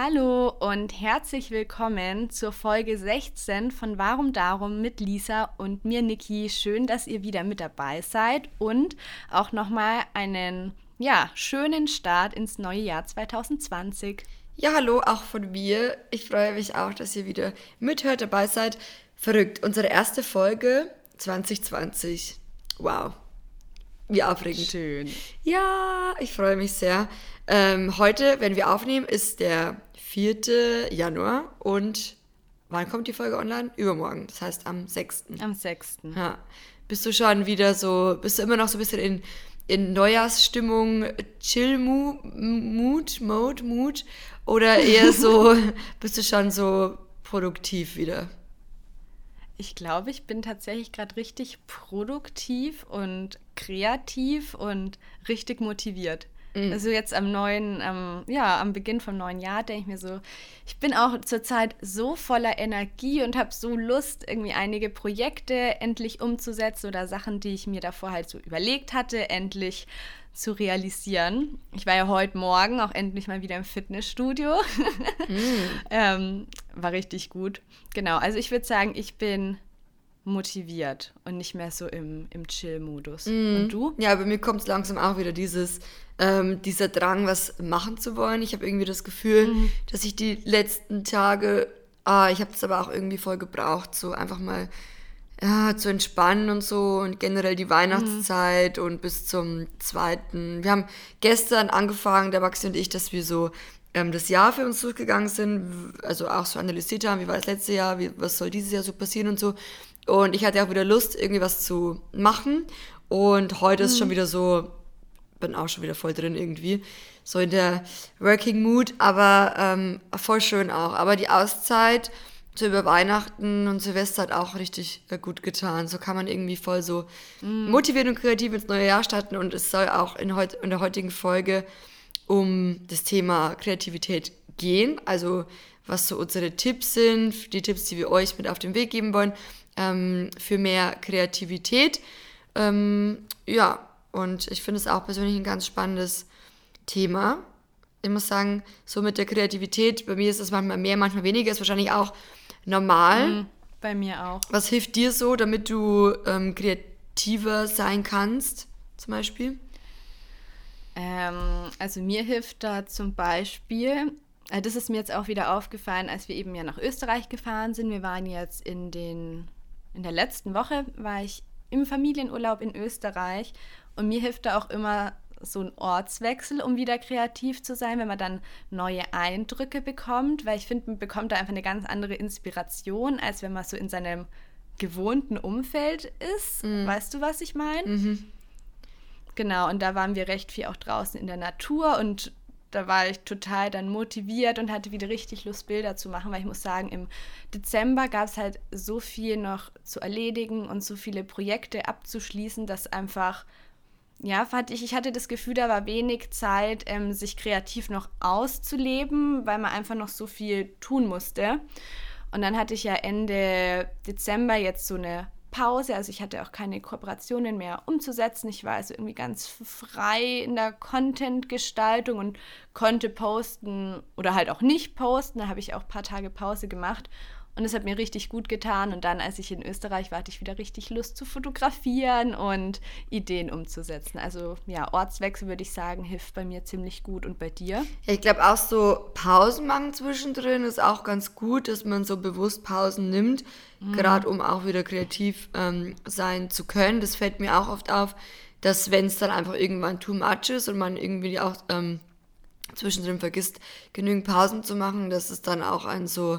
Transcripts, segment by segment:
Hallo und herzlich willkommen zur Folge 16 von Warum Darum mit Lisa und mir Niki. Schön, dass ihr wieder mit dabei seid und auch nochmal einen ja, schönen Start ins neue Jahr 2020. Ja, hallo auch von mir. Ich freue mich auch, dass ihr wieder mithört, dabei seid. Verrückt, unsere erste Folge 2020. Wow. Wie aufregend. Schön. Ja, ich freue mich sehr. Ähm, heute, wenn wir aufnehmen, ist der 4. Januar und wann kommt die Folge online? Übermorgen, das heißt am 6. Am 6. Ja. Bist du schon wieder so, bist du immer noch so ein bisschen in, in Neujahrsstimmung, Chill-Mood, Mode, Mood? Oder eher so, bist du schon so produktiv wieder? Ich glaube, ich bin tatsächlich gerade richtig produktiv und kreativ und richtig motiviert. Mhm. Also jetzt am neuen, ähm, ja, am Beginn vom neuen Jahr denke ich mir so, ich bin auch zurzeit so voller Energie und habe so Lust, irgendwie einige Projekte endlich umzusetzen oder Sachen, die ich mir davor halt so überlegt hatte, endlich zu realisieren. Ich war ja heute Morgen auch endlich mal wieder im Fitnessstudio. mm. ähm, war richtig gut. Genau, also ich würde sagen, ich bin motiviert und nicht mehr so im, im Chill-Modus. Mm. Und du? Ja, bei mir kommt es langsam auch wieder dieses, ähm, dieser Drang, was machen zu wollen. Ich habe irgendwie das Gefühl, mm. dass ich die letzten Tage, ah, ich habe es aber auch irgendwie voll gebraucht, so einfach mal ja, zu entspannen und so und generell die Weihnachtszeit mm. und bis zum zweiten. Wir haben gestern angefangen, der Maxi und ich, dass wir so ähm, das Jahr für uns durchgegangen sind, also auch so analysiert haben, wie war das letzte Jahr, wie, was soll dieses Jahr so passieren und so. Und ich hatte auch wieder Lust, irgendwie was zu machen. Und heute mhm. ist schon wieder so, bin auch schon wieder voll drin irgendwie. So in der Working Mood, aber ähm, voll schön auch. Aber die Auszeit so über Weihnachten und Silvester hat auch richtig äh, gut getan. So kann man irgendwie voll so mhm. motiviert und kreativ ins neue Jahr starten. Und es soll auch in, heut, in der heutigen Folge um das Thema Kreativität gehen. Also was so unsere Tipps sind, die Tipps, die wir euch mit auf den Weg geben wollen ähm, für mehr Kreativität. Ähm, ja, und ich finde es auch persönlich ein ganz spannendes Thema. Ich muss sagen, so mit der Kreativität, bei mir ist es manchmal mehr, manchmal weniger, ist wahrscheinlich auch normal. Mhm, bei mir auch. Was hilft dir so, damit du ähm, kreativer sein kannst, zum Beispiel? Ähm, also mir hilft da zum Beispiel, äh, das ist mir jetzt auch wieder aufgefallen, als wir eben ja nach Österreich gefahren sind. Wir waren jetzt in den in der letzten Woche war ich im Familienurlaub in Österreich und mir hilft da auch immer so ein Ortswechsel, um wieder kreativ zu sein, wenn man dann neue Eindrücke bekommt, weil ich finde, man bekommt da einfach eine ganz andere Inspiration, als wenn man so in seinem gewohnten Umfeld ist. Mhm. Weißt du, was ich meine? Mhm. Genau, und da waren wir recht viel auch draußen in der Natur und da war ich total dann motiviert und hatte wieder richtig Lust, Bilder zu machen, weil ich muss sagen, im Dezember gab es halt so viel noch zu erledigen und so viele Projekte abzuschließen, dass einfach, ja, fand ich, ich hatte das Gefühl, da war wenig Zeit, ähm, sich kreativ noch auszuleben, weil man einfach noch so viel tun musste. Und dann hatte ich ja Ende Dezember jetzt so eine Pause. Also ich hatte auch keine Kooperationen mehr umzusetzen. Ich war also irgendwie ganz frei in der Content-Gestaltung und konnte posten oder halt auch nicht posten. Da habe ich auch ein paar Tage Pause gemacht und es hat mir richtig gut getan. Und dann, als ich in Österreich war, hatte ich wieder richtig Lust zu fotografieren und Ideen umzusetzen. Also ja, Ortswechsel würde ich sagen, hilft bei mir ziemlich gut. Und bei dir? Ja, ich glaube auch so Pausen machen zwischendrin ist auch ganz gut, dass man so bewusst Pausen nimmt, mhm. gerade um auch wieder kreativ ähm, sein zu können. Das fällt mir auch oft auf, dass wenn es dann einfach irgendwann too much ist und man irgendwie auch ähm, zwischendrin vergisst, genügend Pausen zu machen, dass es dann auch ein so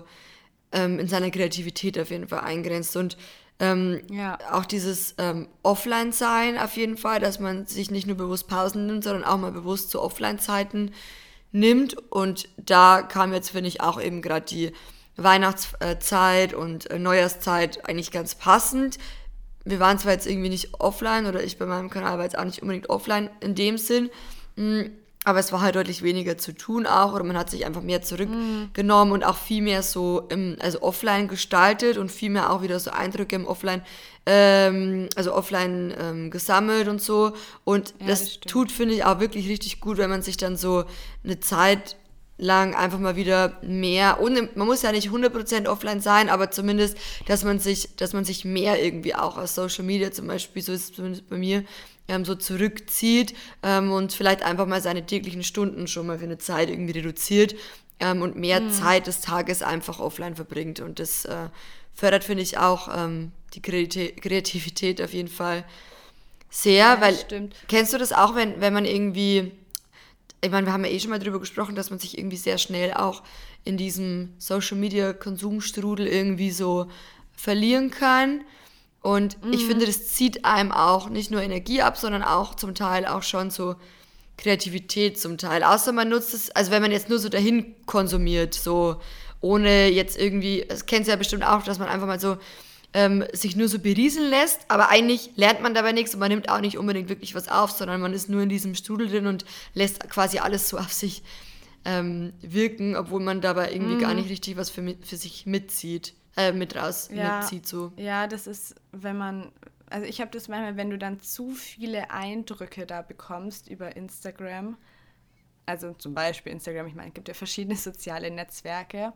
ähm, in seiner Kreativität auf jeden Fall eingrenzt. Und ähm, ja. auch dieses ähm, Offline-Sein auf jeden Fall, dass man sich nicht nur bewusst Pausen nimmt, sondern auch mal bewusst zu Offline-Zeiten nimmt. Und da kam jetzt, finde ich, auch eben gerade die Weihnachtszeit und äh, Neujahrszeit eigentlich ganz passend. Wir waren zwar jetzt irgendwie nicht offline oder ich bei meinem Kanal war jetzt auch nicht unbedingt offline in dem Sinn, hm, aber es war halt deutlich weniger zu tun auch oder man hat sich einfach mehr zurückgenommen mm. und auch viel mehr so im, also offline gestaltet und viel mehr auch wieder so Eindrücke im Offline, ähm, also offline ähm, gesammelt und so. Und ja, das, das tut, finde ich, auch wirklich richtig gut, wenn man sich dann so eine Zeit lang einfach mal wieder mehr, ohne, man muss ja nicht 100% offline sein, aber zumindest, dass man sich, dass man sich mehr irgendwie auch aus Social Media zum Beispiel, so ist es zumindest bei mir, ähm, so zurückzieht ähm, und vielleicht einfach mal seine täglichen Stunden schon mal für eine Zeit irgendwie reduziert ähm, und mehr mhm. Zeit des Tages einfach offline verbringt. Und das äh, fördert, finde ich, auch ähm, die Kreativität auf jeden Fall sehr, ja, weil stimmt. kennst du das auch, wenn, wenn man irgendwie ich meine, wir haben ja eh schon mal darüber gesprochen, dass man sich irgendwie sehr schnell auch in diesem Social Media Konsumstrudel irgendwie so verlieren kann. Und mhm. ich finde, das zieht einem auch nicht nur Energie ab, sondern auch zum Teil auch schon so Kreativität zum Teil. Außer man nutzt es, also wenn man jetzt nur so dahin konsumiert, so ohne jetzt irgendwie, das kennst du ja bestimmt auch, dass man einfach mal so ähm, sich nur so berieseln lässt, aber eigentlich lernt man dabei nichts und man nimmt auch nicht unbedingt wirklich was auf, sondern man ist nur in diesem Strudel drin und lässt quasi alles so auf sich ähm, wirken, obwohl man dabei irgendwie mhm. gar nicht richtig was für, für sich mitzieht, äh, mit raus ja, mitzieht so. Ja, das ist, wenn man, also ich habe das manchmal, wenn du dann zu viele Eindrücke da bekommst über Instagram, also zum Beispiel Instagram, ich meine, es gibt ja verschiedene soziale Netzwerke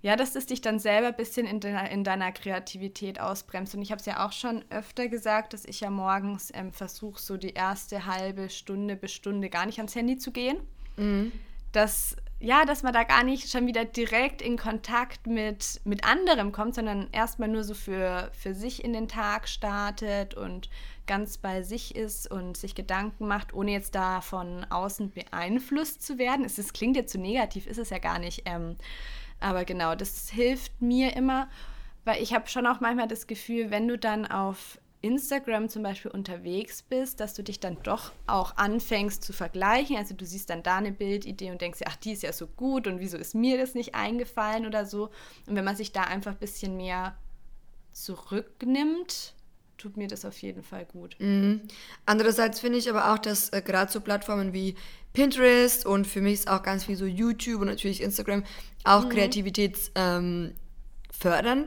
ja, dass es dich dann selber ein bisschen in, de in deiner Kreativität ausbremst. Und ich habe es ja auch schon öfter gesagt, dass ich ja morgens ähm, versuche, so die erste halbe Stunde bis Stunde gar nicht ans Handy zu gehen. Mhm. Dass, ja, dass man da gar nicht schon wieder direkt in Kontakt mit, mit anderem kommt, sondern erstmal nur so für, für sich in den Tag startet und ganz bei sich ist und sich Gedanken macht, ohne jetzt da von außen beeinflusst zu werden. Es, es klingt jetzt zu so negativ, ist es ja gar nicht. Ähm, aber genau, das hilft mir immer, weil ich habe schon auch manchmal das Gefühl, wenn du dann auf Instagram zum Beispiel unterwegs bist, dass du dich dann doch auch anfängst zu vergleichen. Also du siehst dann da eine Bildidee und denkst, ach, die ist ja so gut und wieso ist mir das nicht eingefallen oder so. Und wenn man sich da einfach ein bisschen mehr zurücknimmt, tut mir das auf jeden Fall gut. Mhm. Andererseits finde ich aber auch, dass äh, gerade so Plattformen wie Pinterest und für mich ist auch ganz viel so YouTube und natürlich Instagram auch mhm. kreativitätsfördernd ähm,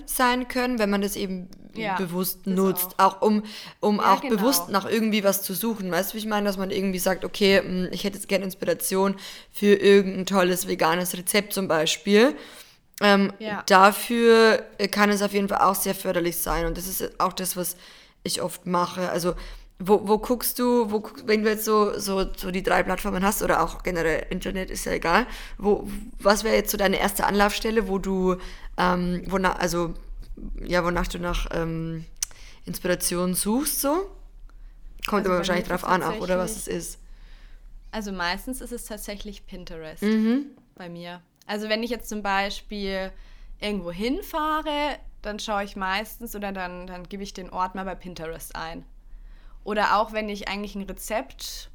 sein können, wenn man das eben ja, bewusst nutzt, auch. auch. um, um ja, auch genau. bewusst nach irgendwie was zu suchen. Weißt du, wie ich meine, dass man irgendwie sagt, okay, hm, ich hätte jetzt gerne Inspiration für irgendein tolles veganes Rezept zum Beispiel. Ähm, ja. Dafür kann es auf jeden Fall auch sehr förderlich sein und das ist auch das, was ich oft mache. Also wo, wo guckst du, wo, wenn du jetzt so, so, so die drei Plattformen hast oder auch generell Internet, ist ja egal, wo, was wäre jetzt so deine erste Anlaufstelle, wo du, ähm, wonach, also, ja, wonach du nach ähm, Inspiration suchst, so? Kommt also immer wahrscheinlich drauf an, auch, oder was es ist. Also meistens ist es tatsächlich Pinterest mhm. bei mir. Also wenn ich jetzt zum Beispiel irgendwo hinfahre, dann schaue ich meistens oder dann, dann gebe ich den Ort mal bei Pinterest ein. Oder auch wenn ich eigentlich ein Rezept,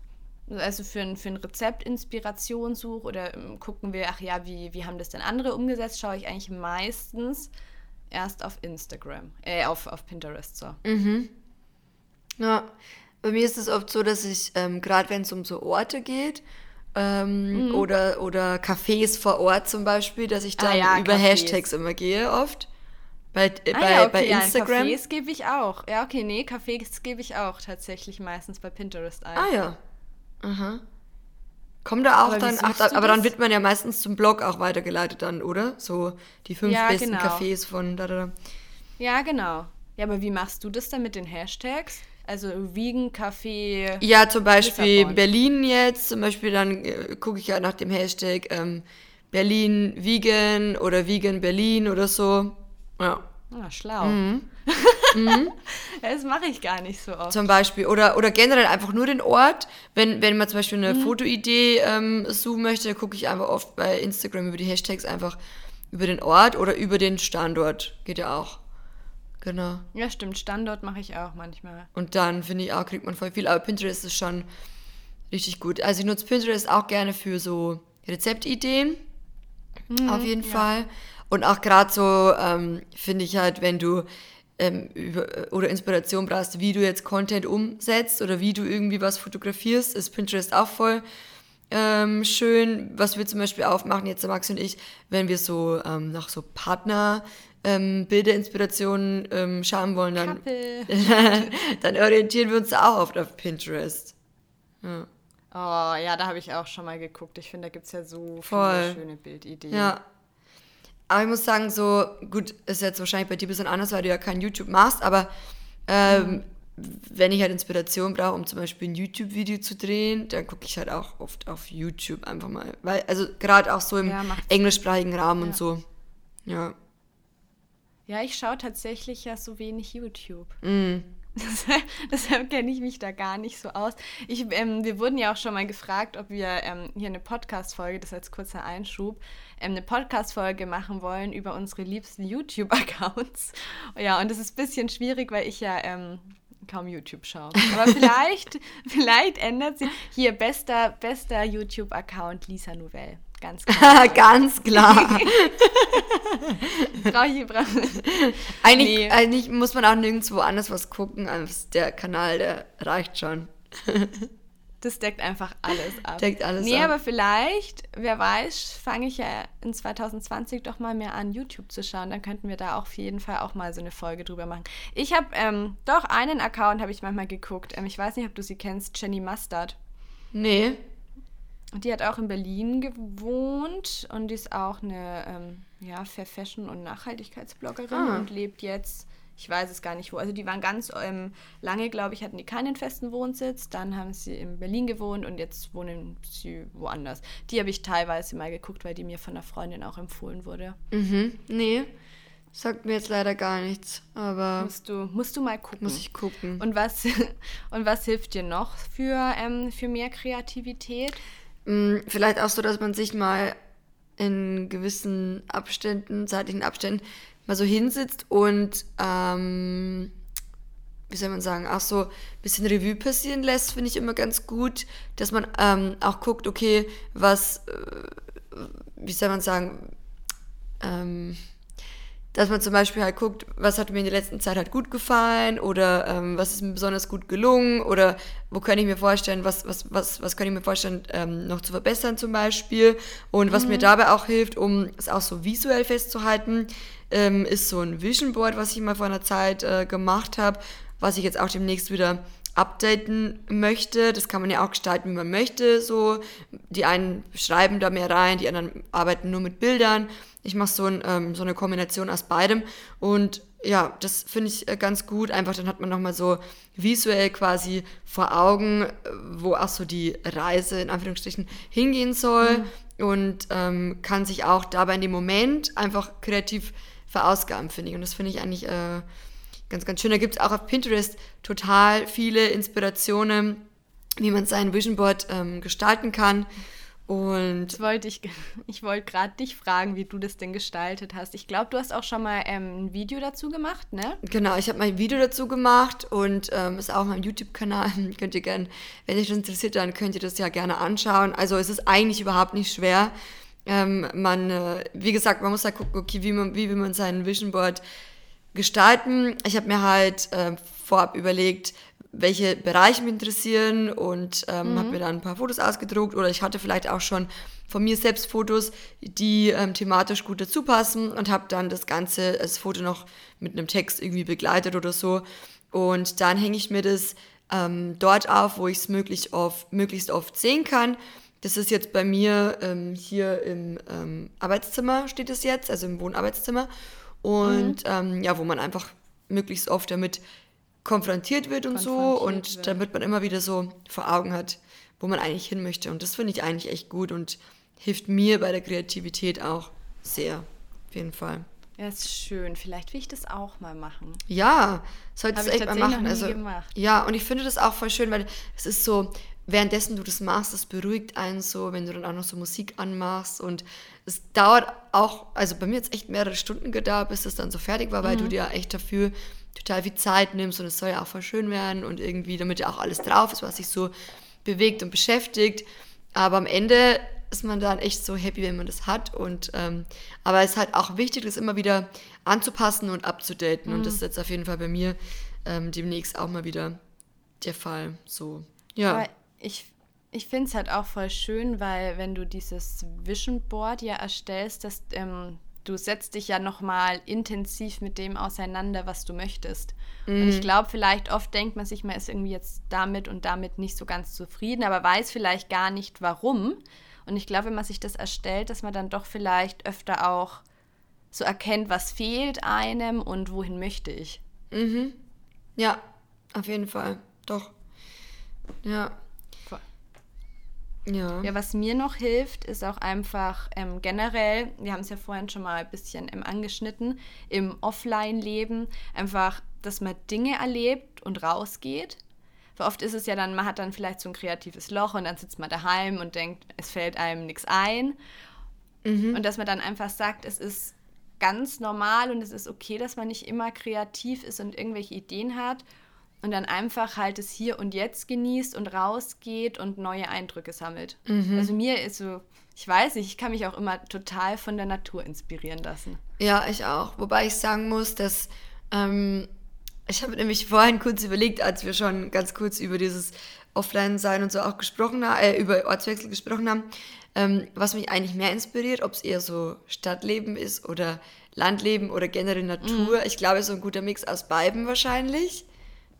also für ein, für ein Rezept Inspiration suche oder ähm, gucken wir, ach ja, wie, wie haben das denn andere umgesetzt, schaue ich eigentlich meistens erst auf Instagram, äh, auf, auf Pinterest so. Mhm. Ja, bei mir ist es oft so, dass ich, ähm, gerade wenn es um so Orte geht, ähm, mhm. oder, oder Cafés vor Ort zum Beispiel, dass ich ah dann ah ja, über Cafés. Hashtags immer gehe oft. Bei, äh, ah, bei, ja, okay, bei Instagram? Ja, Cafés gebe ich auch. Ja, okay, nee, Cafés gebe ich auch tatsächlich meistens bei Pinterest ein. Ah ja. Aha. Kommt da auch aber dann, ach, aber dann wird man ja meistens zum Blog auch weitergeleitet dann, oder? So die fünf ja, besten genau. Cafés von da, da, da. Ja, genau. Ja, aber wie machst du das dann mit den Hashtags? Also Vegan Café. Ja, zum Beispiel Lissabon. Berlin jetzt. Zum Beispiel dann äh, gucke ich ja nach dem Hashtag ähm, Berlin Vegan oder Vegan Berlin oder so. Ja. Ah, schlau. Mhm. mhm. das mache ich gar nicht so oft. Zum Beispiel. Oder, oder generell einfach nur den Ort. Wenn, wenn man zum Beispiel eine mhm. Fotoidee ähm, suchen möchte, gucke ich einfach oft bei Instagram über die Hashtags einfach über den Ort oder über den Standort. Geht ja auch. Genau. Ja, stimmt. Standort mache ich auch manchmal. Und dann finde ich auch, kriegt man voll viel. Aber Pinterest ist schon richtig gut. Also ich nutze Pinterest auch gerne für so Rezeptideen. Mhm, auf jeden ja. Fall. Und auch gerade so ähm, finde ich halt, wenn du ähm, über, oder Inspiration brauchst, wie du jetzt Content umsetzt oder wie du irgendwie was fotografierst, ist Pinterest auch voll ähm, schön. Was wir zum Beispiel aufmachen, jetzt Max und ich, wenn wir so ähm, nach so Partner ähm, Bilderinspirationen ähm, schauen wollen, dann, dann orientieren wir uns auch oft auf Pinterest. Ja. Oh, ja, da habe ich auch schon mal geguckt. Ich finde, da gibt es ja so Voll. viele schöne Bildideen. Ja. Aber ich muss sagen, so, gut, ist jetzt wahrscheinlich bei dir ein bisschen anders, weil du ja kein YouTube machst, aber ähm, wenn ich halt Inspiration brauche, um zum Beispiel ein YouTube-Video zu drehen, dann gucke ich halt auch oft auf YouTube einfach mal. Weil, also gerade auch so im Ja, englischsprachigen Rahmen und Ja. so. Ja. Ja, ich schaue tatsächlich ja so wenig YouTube. Mm. Deshalb, kenne ich mich da gar nicht so aus. Ich, ähm, wir wurden ja auch schon mal gefragt, ob wir ähm, hier eine Podcast-Folge, das als kurzer Einschub, ähm, eine Podcast-Folge machen wollen über unsere liebsten YouTube-Accounts. Ja, und das ist ein bisschen schwierig, weil ich ja ähm, kaum YouTube schaue. Aber vielleicht, vielleicht ändert sich. Hier, bester, bester YouTube-Account Lisa Nouvelle. Ganz klar. Ganz klar. Brauche ich, brauch, eigentlich, Nee. eigentlich muss man auch nirgendwo anders was gucken, als der Kanal, der reicht schon. Das deckt einfach alles ab. Deckt alles nee, ab. aber vielleicht, wer weiß, fange ich ja in 2020 doch mal mehr an, YouTube zu schauen. Dann könnten wir da auf jeden Fall auch mal so eine Folge drüber machen. Ich habe ähm, doch einen Account, habe ich manchmal geguckt. Ähm, ich weiß nicht, ob du sie kennst, Jenny Mustard. Nee. Die hat auch in Berlin gewohnt und die ist auch eine ähm, ja, Fair Fashion- und Nachhaltigkeitsbloggerin Ah. und lebt jetzt, ich weiß es gar nicht wo. Also die waren ganz ähm, lange, glaube ich, hatten die keinen festen Wohnsitz. Dann haben sie in Berlin gewohnt und jetzt wohnen sie woanders. Die habe ich teilweise mal geguckt, weil die mir von einer Freundin auch empfohlen wurde. Mhm. Nee. Sagt mir jetzt leider gar nichts, aber Musst du, musst du mal gucken. muss ich gucken. und, was, und was hilft dir noch für, ähm, für mehr Kreativität? Mm, Vielleicht auch so, dass man sich mal in gewissen Abständen, zeitlichen Abständen, mal so hinsitzt und, ähm, wie soll man sagen, auch so ein bisschen Revue passieren lässt, finde ich immer ganz gut, dass man ähm, auch guckt, okay, was, äh, wie soll man sagen, ähm, dass man zum Beispiel halt guckt, was hat mir in der letzten Zeit halt gut gefallen oder ähm, was ist mir besonders gut gelungen oder wo kann ich mir vorstellen, was, was, was, was kann ich mir vorstellen, ähm, noch zu verbessern zum Beispiel. Und was mir dabei auch hilft, um es auch so visuell festzuhalten, ähm, ist so ein Vision Board, was ich mal vor einer Zeit äh, gemacht habe, was ich jetzt auch demnächst wieder updaten möchte. Das kann man ja auch gestalten, wie man möchte. So, die einen schreiben da mehr rein, die anderen arbeiten nur mit Bildern. Ich mache so, ein, ähm, so eine Kombination aus beidem. Und ja, das finde ich äh, ganz gut. Einfach dann hat man nochmal so visuell quasi vor Augen, äh, wo auch so die Reise in Anführungsstrichen hingehen soll. Und ähm, kann sich auch dabei in dem Moment einfach kreativ verausgaben, finde ich. Und das finde ich eigentlich äh, ganz, ganz schön. Da gibt es auch auf Pinterest total viele Inspirationen, wie man sein Vision Board ähm, gestalten kann. Und Das wollte ich, ich wollte gerade dich fragen, wie du das denn gestaltet hast. Ich glaube, du hast auch schon mal ähm, ein Video dazu gemacht, ne? genau, ich habe mal ein Video dazu gemacht und ähm, ist auch auf meinem YouTube-Kanal. Könnt ihr gerne, wenn euch das interessiert, dann könnt ihr das ja gerne anschauen. Also es ist eigentlich überhaupt nicht schwer. Ähm, man, äh, wie gesagt, man muss halt gucken, okay, wie, man, wie will man sein Vision Board gestalten. Ich habe mir halt äh, vorab überlegt, welche Bereiche mich interessieren und ähm, habe mir dann ein paar Fotos ausgedruckt oder ich hatte vielleicht auch schon von mir selbst Fotos, die ähm, thematisch gut dazu passen und habe dann das Ganze, das Foto noch mit einem Text irgendwie begleitet oder so. Und dann hänge ich mir das ähm, dort auf, wo ich es möglichst oft, möglichst oft sehen kann. Das ist jetzt bei mir ähm, hier im ähm, Arbeitszimmer steht es jetzt, also im Wohnarbeitszimmer. Und ähm, ja, wo man einfach möglichst oft damit konfrontiert wird und so Konfrontiert und wird. damit man immer wieder so vor Augen hat, wo man eigentlich hin möchte. Und das finde ich eigentlich echt gut und hilft mir bei der Kreativität auch sehr. Auf jeden Fall. Ja, ist schön. Vielleicht will ich das auch mal machen. Ja, solltest du ich echt mal machen. also, gemacht. Ja, und ich finde das auch voll schön, weil es ist so, währenddessen du das machst, das beruhigt einen so, wenn du dann auch noch so Musik anmachst und es dauert auch, also bei mir hat es echt mehrere Stunden gedauert, bis es dann so fertig war, Mhm. weil du dir echt dafür total viel Zeit nimmst und es soll ja auch voll schön werden und irgendwie, damit ja auch alles drauf ist, was sich so bewegt und beschäftigt. Aber am Ende ist man dann echt so happy, wenn man das hat. Und ähm, aber es ist halt auch wichtig, das immer wieder anzupassen und abzudaten. Und das ist jetzt auf jeden Fall bei mir ähm, demnächst auch mal wieder der Fall. So. Ja. Aber ich, ich finde es halt auch voll schön, weil wenn du dieses Vision Board ja erstellst, dass, ähm, du setzt dich ja nochmal intensiv mit dem auseinander, was du möchtest. Mhm. Und ich glaube, vielleicht oft denkt man sich, man ist irgendwie jetzt damit und damit nicht so ganz zufrieden, aber weiß vielleicht gar nicht warum. Und ich glaube, wenn man sich das erstellt, dass man dann doch vielleicht öfter auch so erkennt, was fehlt einem und wohin möchte ich. Mhm. Ja, auf jeden Fall. Doch. Ja. Ja. ja, was mir noch hilft, ist auch einfach ähm, generell, wir haben es ja vorhin schon mal ein bisschen ähm, angeschnitten, im Offline-Leben einfach, dass man Dinge erlebt und rausgeht. Weil oft ist es ja dann, man hat dann vielleicht so ein kreatives Loch und dann sitzt man daheim und denkt, es fällt einem nichts ein. Mhm. Und dass man dann einfach sagt, es ist ganz normal und es ist okay, dass man nicht immer kreativ ist und irgendwelche Ideen hat und dann einfach halt es hier und jetzt genießt und rausgeht und neue Eindrücke sammelt. Mhm. Also mir ist so, ich weiß nicht, ich kann mich auch immer total von der Natur inspirieren lassen. Ja, ich auch. Wobei ich sagen muss, dass ähm, ich habe nämlich vorhin kurz überlegt, als wir schon ganz kurz über dieses Offline-Sein und so auch gesprochen haben, äh, über Ortswechsel gesprochen haben, ähm, was mich eigentlich mehr inspiriert, ob es eher so Stadtleben ist oder Landleben oder generell Natur. Mhm. Ich glaube, so ein guter Mix aus beiden wahrscheinlich.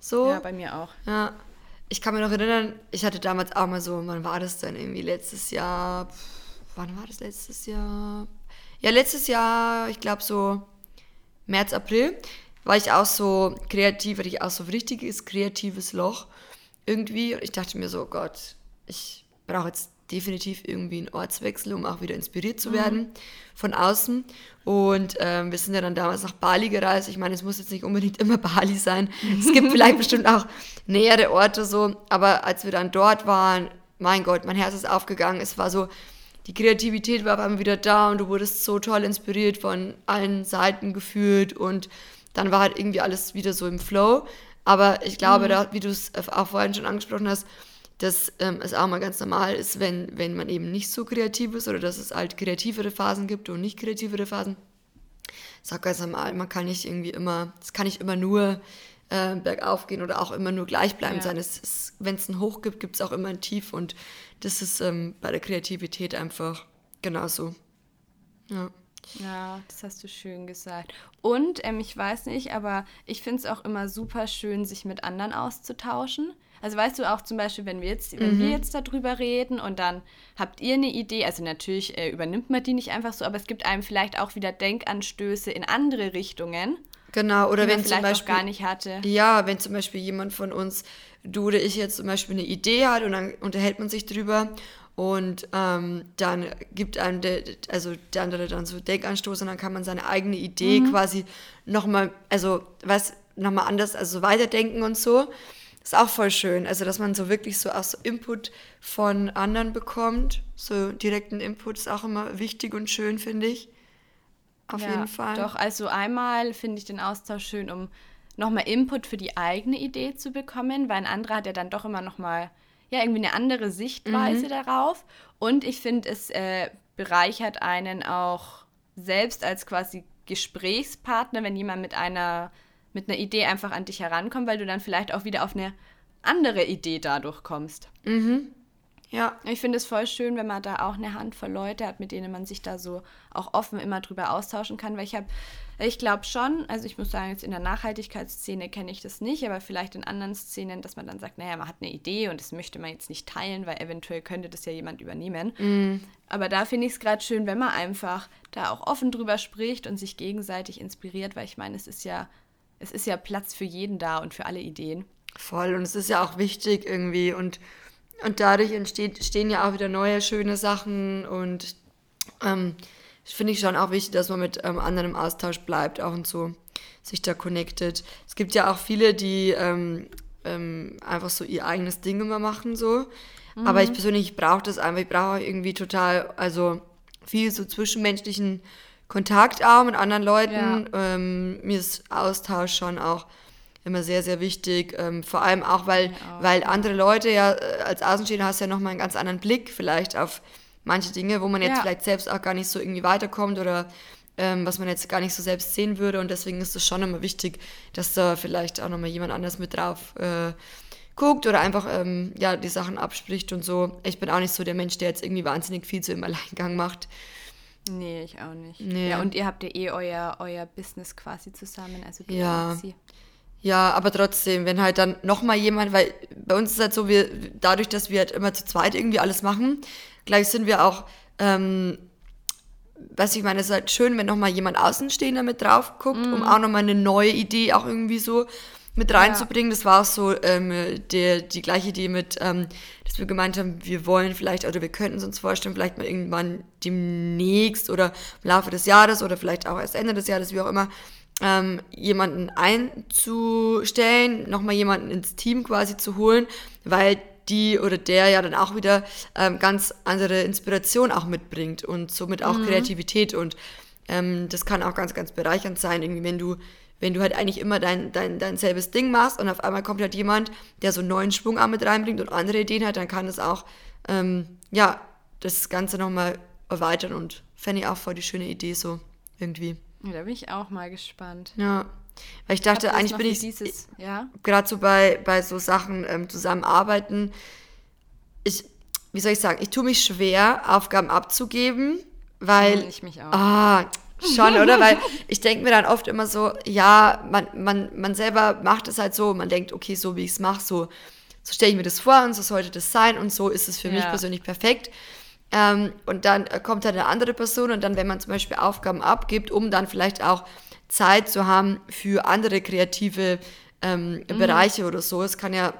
So. Ja, bei mir auch. Ja. Ich kann mir noch erinnern, ich hatte damals auch mal so, wann war das denn irgendwie letztes Jahr? Wann war das letztes Jahr? Ja, letztes Jahr, ich glaube so März, April, war ich auch so kreativ, hatte ich auch so ein richtiges kreatives Loch irgendwie. Und ich dachte mir so, Gott, ich brauche jetzt definitiv irgendwie einen Ortswechsel, um auch wieder inspiriert zu werden mhm. von außen. Und ähm, wir sind ja dann damals nach Bali gereist. Ich meine, es muss jetzt nicht unbedingt immer Bali sein. Es gibt vielleicht bestimmt auch nähere Orte so. Aber als wir dann dort waren, mein Gott, mein Herz ist aufgegangen. Es war so, die Kreativität war aber wieder da und du wurdest so toll inspiriert von allen Seiten gefühlt und dann war halt irgendwie alles wieder so im Flow. Aber ich glaube, mhm. da, wie du es auch vorhin schon angesprochen hast, dass ähm, es auch mal ganz normal ist, wenn, wenn man eben nicht so kreativ ist oder dass es halt kreativere Phasen gibt und nicht kreativere Phasen. Das ist auch ganz normal. Man kann nicht irgendwie immer, es kann nicht immer nur äh, bergauf gehen oder auch immer nur gleichbleibend ja. sein. Wenn es ein Hoch gibt, gibt es auch immer ein Tief und das ist ähm, bei der Kreativität einfach genauso. Ja. Ja, das hast du schön gesagt. Und ähm, ich weiß nicht, aber ich finde es auch immer super schön, sich mit anderen auszutauschen. Also weißt du auch zum Beispiel, wenn wir jetzt, wenn mhm. wir jetzt darüber reden und dann habt ihr eine Idee, also natürlich äh, übernimmt man die nicht einfach so, aber es gibt einem vielleicht auch wieder Denkanstöße in andere Richtungen. Genau, oder wenn zum Beispiel gar nicht hatte. Ja, wenn zum Beispiel jemand von uns, du oder ich jetzt zum Beispiel eine Idee hat und dann unterhält man sich drüber und ähm, dann gibt einem der, also der andere dann so Denkanstoß und dann kann man seine eigene Idee mhm. quasi nochmal, also was, nochmal anders, also weiterdenken und so. Ist auch voll schön. Also, dass man so wirklich so auch so Input von anderen bekommt. So direkten Input ist auch immer wichtig und schön, finde ich. Auf ja, jeden Fall. Doch, also einmal finde ich den Austausch schön, um nochmal Input für die eigene Idee zu bekommen, weil ein anderer hat ja dann doch immer nochmal ja, irgendwie eine andere Sichtweise mhm. darauf. Und ich finde, es äh, bereichert einen auch selbst als quasi Gesprächspartner, wenn jemand mit einer mit einer Idee einfach an dich herankommen, weil du dann vielleicht auch wieder auf eine andere Idee dadurch kommst. Mhm. Ja. Ich finde es voll schön, wenn man da auch eine Handvoll Leute hat, mit denen man sich da so auch offen immer drüber austauschen kann, weil ich habe, ich glaube schon, also ich muss sagen, jetzt in der Nachhaltigkeitsszene kenne ich das nicht, aber vielleicht in anderen Szenen, dass man dann sagt, naja, man hat eine Idee und das möchte man jetzt nicht teilen, weil eventuell könnte das ja jemand übernehmen. Mhm. Aber da finde ich es gerade schön, wenn man einfach da auch offen drüber spricht und sich gegenseitig inspiriert, weil ich meine, es ist ja es ist ja Platz für jeden da und für alle Ideen. Voll, und es ist ja auch wichtig irgendwie und, und dadurch entsteht, entstehen ja auch wieder neue, schöne Sachen und ähm, finde ich schon auch wichtig, dass man mit ähm, anderen im Austausch bleibt auch und so sich da connected. Es gibt ja auch viele, die ähm, ähm, einfach so ihr eigenes Ding immer machen so, mhm. aber ich persönlich brauche das einfach, ich brauche irgendwie total, also viel so zwischenmenschlichen Kontakt auch mit anderen Leuten. Ja. Ähm, mir ist Austausch schon auch immer sehr, sehr wichtig. Ähm, vor allem auch, weil, auch. weil andere Leute ja äh, als Außenstehender hast ja nochmal einen ganz anderen Blick vielleicht auf manche Dinge, wo man jetzt ja. vielleicht selbst auch gar nicht so irgendwie weiterkommt oder ähm, was man jetzt gar nicht so selbst sehen würde. Und deswegen ist es schon immer wichtig, dass da vielleicht auch nochmal jemand anders mit drauf äh, guckt oder einfach ähm, ja, die Sachen abspricht und so. Ich bin auch nicht so der Mensch, der jetzt irgendwie wahnsinnig viel zu im Alleingang macht. Nee, ich auch nicht. Nee. Ja, und ihr habt ja eh euer, euer Business quasi zusammen, also du ja. und sie. Ja, aber trotzdem, wenn halt dann nochmal jemand, weil bei uns ist halt so, wir, dadurch, dass wir halt immer zu zweit irgendwie alles machen, gleich sind wir auch, ähm, was ich meine, es ist halt schön, wenn nochmal jemand Außenstehender mit drauf guckt, mm. um auch nochmal eine neue Idee auch irgendwie so mit reinzubringen. Ja. Das war auch so ähm, der, die gleiche Idee mit, ähm, dass wir gemeint haben, wir wollen vielleicht oder wir könnten es uns vorstellen, vielleicht mal irgendwann demnächst oder im Laufe des Jahres oder vielleicht auch erst Ende des Jahres, wie auch immer, ähm, jemanden einzustellen, nochmal jemanden ins Team quasi zu holen, weil die oder der ja dann auch wieder ähm, ganz andere Inspiration auch mitbringt und somit auch mhm. Kreativität und ähm, das kann auch ganz, ganz bereichernd sein, irgendwie, wenn du wenn du halt eigentlich immer dein, dein, dein selbes Ding machst und auf einmal kommt halt jemand, der so einen neuen Schwung auch mit reinbringt und andere Ideen hat, dann kann das auch, ähm, ja, das Ganze nochmal erweitern und fände ich auch voll die schöne Idee so irgendwie. Ja, da bin ich auch mal gespannt. Ja. Weil ich dachte, eigentlich bin ich dieses, ja? gerade so bei, bei so Sachen ähm, zusammenarbeiten. Ich, wie soll ich sagen, ich tue mich schwer, Aufgaben abzugeben, weil. Ich mich auch. Ah, Schon, oder? Weil ich denke mir dann oft immer so, ja, man, man, man selber macht es halt so, man denkt, okay, so wie ich es mache, so, so stelle ich mir das vor und so sollte das sein und so ist es für ja. mich persönlich perfekt. Ähm, und dann kommt halt eine andere Person und dann, wenn man zum Beispiel Aufgaben abgibt, um dann vielleicht auch Zeit zu haben für andere kreative ähm, mhm. Bereiche oder so, es kann ja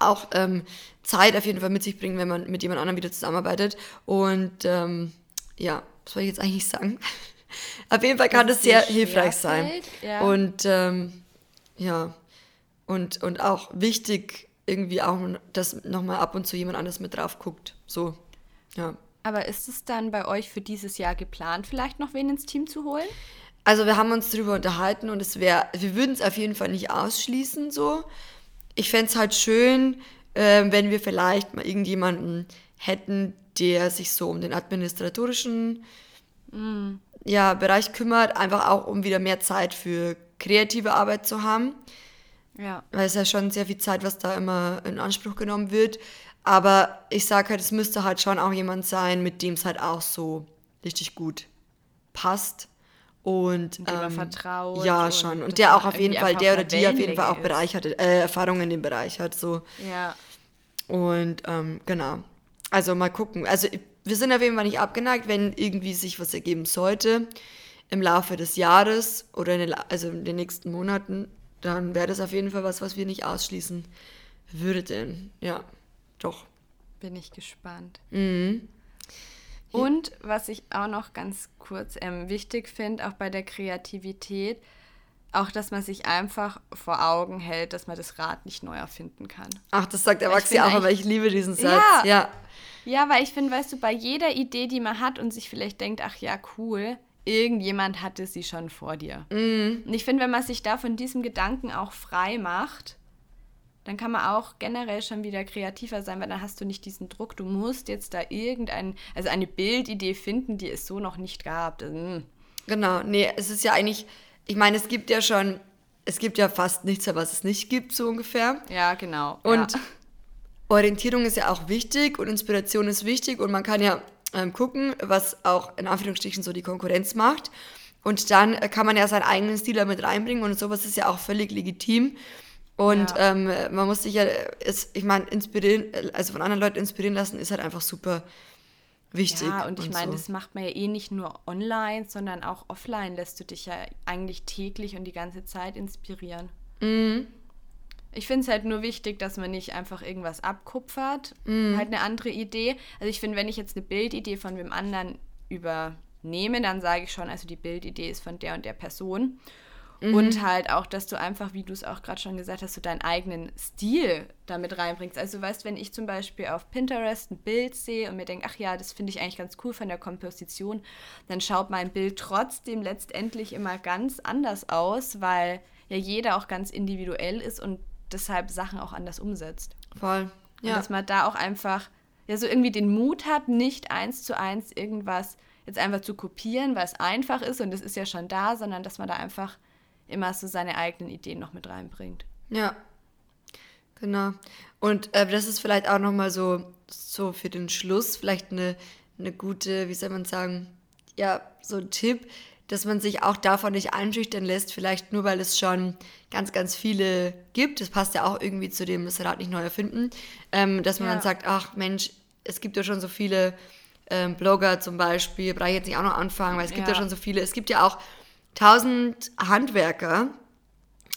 auch ähm, Zeit auf jeden Fall mit sich bringen, wenn man mit jemand anderem wieder zusammenarbeitet. Und ähm, ja, was soll ich jetzt eigentlich sagen? Auf jeden Fall kann es sehr hilfreich sein. Ja. Und ähm, ja, und, und auch wichtig irgendwie auch, dass nochmal ab und zu jemand anders mit drauf guckt. So, ja. Aber ist es dann bei euch für dieses Jahr geplant, vielleicht noch wen ins Team zu holen? Also wir haben uns darüber unterhalten und es wäre, wir würden es auf jeden Fall nicht ausschließen so. Ich fände es halt schön, äh, wenn wir vielleicht mal irgendjemanden hätten, der sich so um den administratorischen mm ja, Bereich kümmert, einfach auch um wieder mehr Zeit für kreative Arbeit zu haben. Ja. Weil es ja schon sehr viel Zeit, was da immer in Anspruch genommen wird. Aber ich sage halt, es müsste halt schon auch jemand sein, mit dem es halt auch so richtig gut passt. Und, und ähm, vertraut. Ja, schon. Und, der auch auf jeden Fall, der oder die auf jeden Fall auch Bereich hat, äh, Erfahrung in dem Bereich hat. So. Ja. Und ähm, genau. Also mal gucken. Also wir sind auf jeden Fall nicht abgeneigt, wenn irgendwie sich was ergeben sollte im Laufe des Jahres oder in den, also in den nächsten Monaten, dann wäre das auf jeden Fall was, was wir nicht ausschließen würden. Ja, doch. Bin ich gespannt. Mhm. Und was ich auch noch ganz kurz ähm, wichtig finde, auch bei der Kreativität, auch, dass man sich einfach vor Augen hält, dass man das Rad nicht neu erfinden kann. Ach, das sagt der Maxi auch, aber ich liebe diesen Satz. Ja, ja. Ja, weil ich finde, weißt du, bei jeder Idee, die man hat und sich vielleicht denkt, ach ja, cool, irgendjemand hatte sie schon vor dir. Mm. Und ich finde, wenn man sich da von diesem Gedanken auch frei macht, dann kann man auch generell schon wieder kreativer sein, weil dann hast du nicht diesen Druck, du musst jetzt da irgendein, also eine Bildidee finden, die es so noch nicht gab. Mm. Genau, nee, es ist ja eigentlich, ich meine, es gibt ja schon, es gibt ja fast nichts, was es nicht gibt, so ungefähr. Ja, genau. Und ja. Orientierung ist ja auch wichtig und Inspiration ist wichtig und man kann ja ähm, gucken, was auch in Anführungsstrichen so die Konkurrenz macht. Und dann kann man ja seinen eigenen Stil damit reinbringen und sowas ist ja auch völlig legitim. Und ja. ähm, man muss sich ja, ist, ich meine, inspirieren, also von anderen Leuten inspirieren lassen, ist halt einfach super wichtig. Ja, und ich meine, so. das macht man ja eh nicht nur online, sondern auch offline lässt du dich ja eigentlich täglich und die ganze Zeit inspirieren. Mhm. Ich finde es halt nur wichtig, dass man nicht einfach irgendwas abkupfert. Mm. Halt eine andere Idee. Also ich finde, wenn ich jetzt eine Bildidee von wem anderen übernehme, dann sage ich schon, also die Bildidee ist von der und der Person. Mhm. Und halt auch, dass du einfach, wie du es auch gerade schon gesagt hast, so deinen eigenen Stil damit reinbringst. Also weißt, wenn ich zum Beispiel auf Pinterest ein Bild sehe und mir denke, ach ja, das finde ich eigentlich ganz cool von der Komposition, dann schaut mein Bild trotzdem letztendlich immer ganz anders aus, weil ja jeder auch ganz individuell ist und deshalb Sachen auch anders umsetzt. Voll. Ja. Und dass man da auch einfach ja so irgendwie den Mut hat, nicht eins zu eins irgendwas jetzt einfach zu kopieren, weil es einfach ist und es ist ja schon da, sondern dass man da einfach immer so seine eigenen Ideen noch mit reinbringt. Ja, genau. Und äh, das ist vielleicht auch nochmal so, so für den Schluss vielleicht eine, eine gute, wie soll man sagen, ja so ein Tipp, dass man sich auch davon nicht einschüchtern lässt, vielleicht nur weil es schon ganz, ganz viele gibt. Das passt ja auch irgendwie zu dem das Rad nicht neu erfinden, ähm, dass man ja. dann sagt, ach Mensch, es gibt ja schon so viele ähm, Blogger zum Beispiel, brauche ich jetzt nicht auch noch anfangen, weil es gibt ja. ja schon so viele. Es gibt ja auch tausend Handwerker,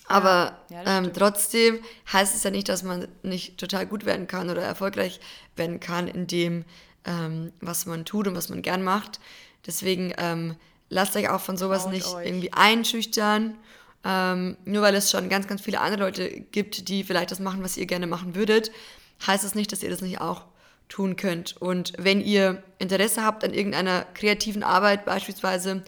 aber ja, ähm, trotzdem heißt es ja nicht, dass man nicht total gut werden kann oder erfolgreich werden kann in dem, ähm, was man tut und was man gern macht. Deswegen ähm, lasst euch auch von sowas Traut nicht euch. irgendwie einschüchtern. Ähm, nur weil es schon ganz, ganz viele andere Leute gibt, die vielleicht das machen, was ihr gerne machen würdet, heißt es das nicht, dass ihr das nicht auch tun könnt. Und wenn ihr Interesse habt an irgendeiner kreativen Arbeit beispielsweise,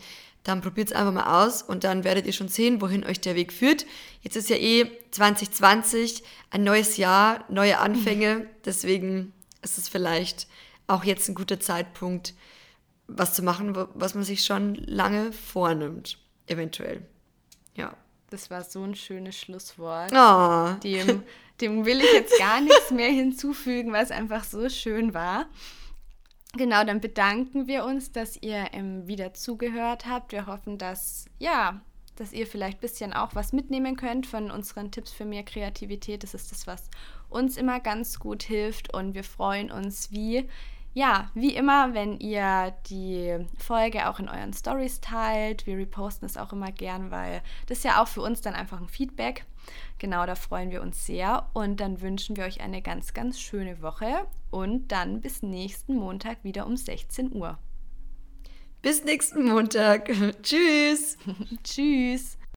dann probiert es einfach mal aus und dann werdet ihr schon sehen, wohin euch der Weg führt. Jetzt ist ja eh 2020, ein neues Jahr, neue Anfänge. Deswegen ist es vielleicht auch jetzt ein guter Zeitpunkt, was zu machen, was man sich schon lange vornimmt, eventuell. Ja. Das war so ein schönes Schlusswort. Oh. Dem, dem will ich jetzt gar nichts mehr hinzufügen, weil es einfach so schön war. Genau, dann bedanken wir uns, dass ihr ähm, wieder zugehört habt. Wir hoffen, dass, ja, dass ihr vielleicht ein bisschen auch was mitnehmen könnt von unseren Tipps für mehr Kreativität. Das ist das, was uns immer ganz gut hilft und wir freuen uns wie ja, wie immer, wenn ihr die Folge auch in euren Stories teilt. Wir reposten es auch immer gern, weil das ist ja auch für uns dann einfach ein Feedback. Genau, da freuen wir uns sehr. Und dann wünschen wir euch eine ganz, ganz schöne Woche und dann bis nächsten Montag wieder um 16 Uhr. Bis nächsten Montag. Tschüss. Tschüss.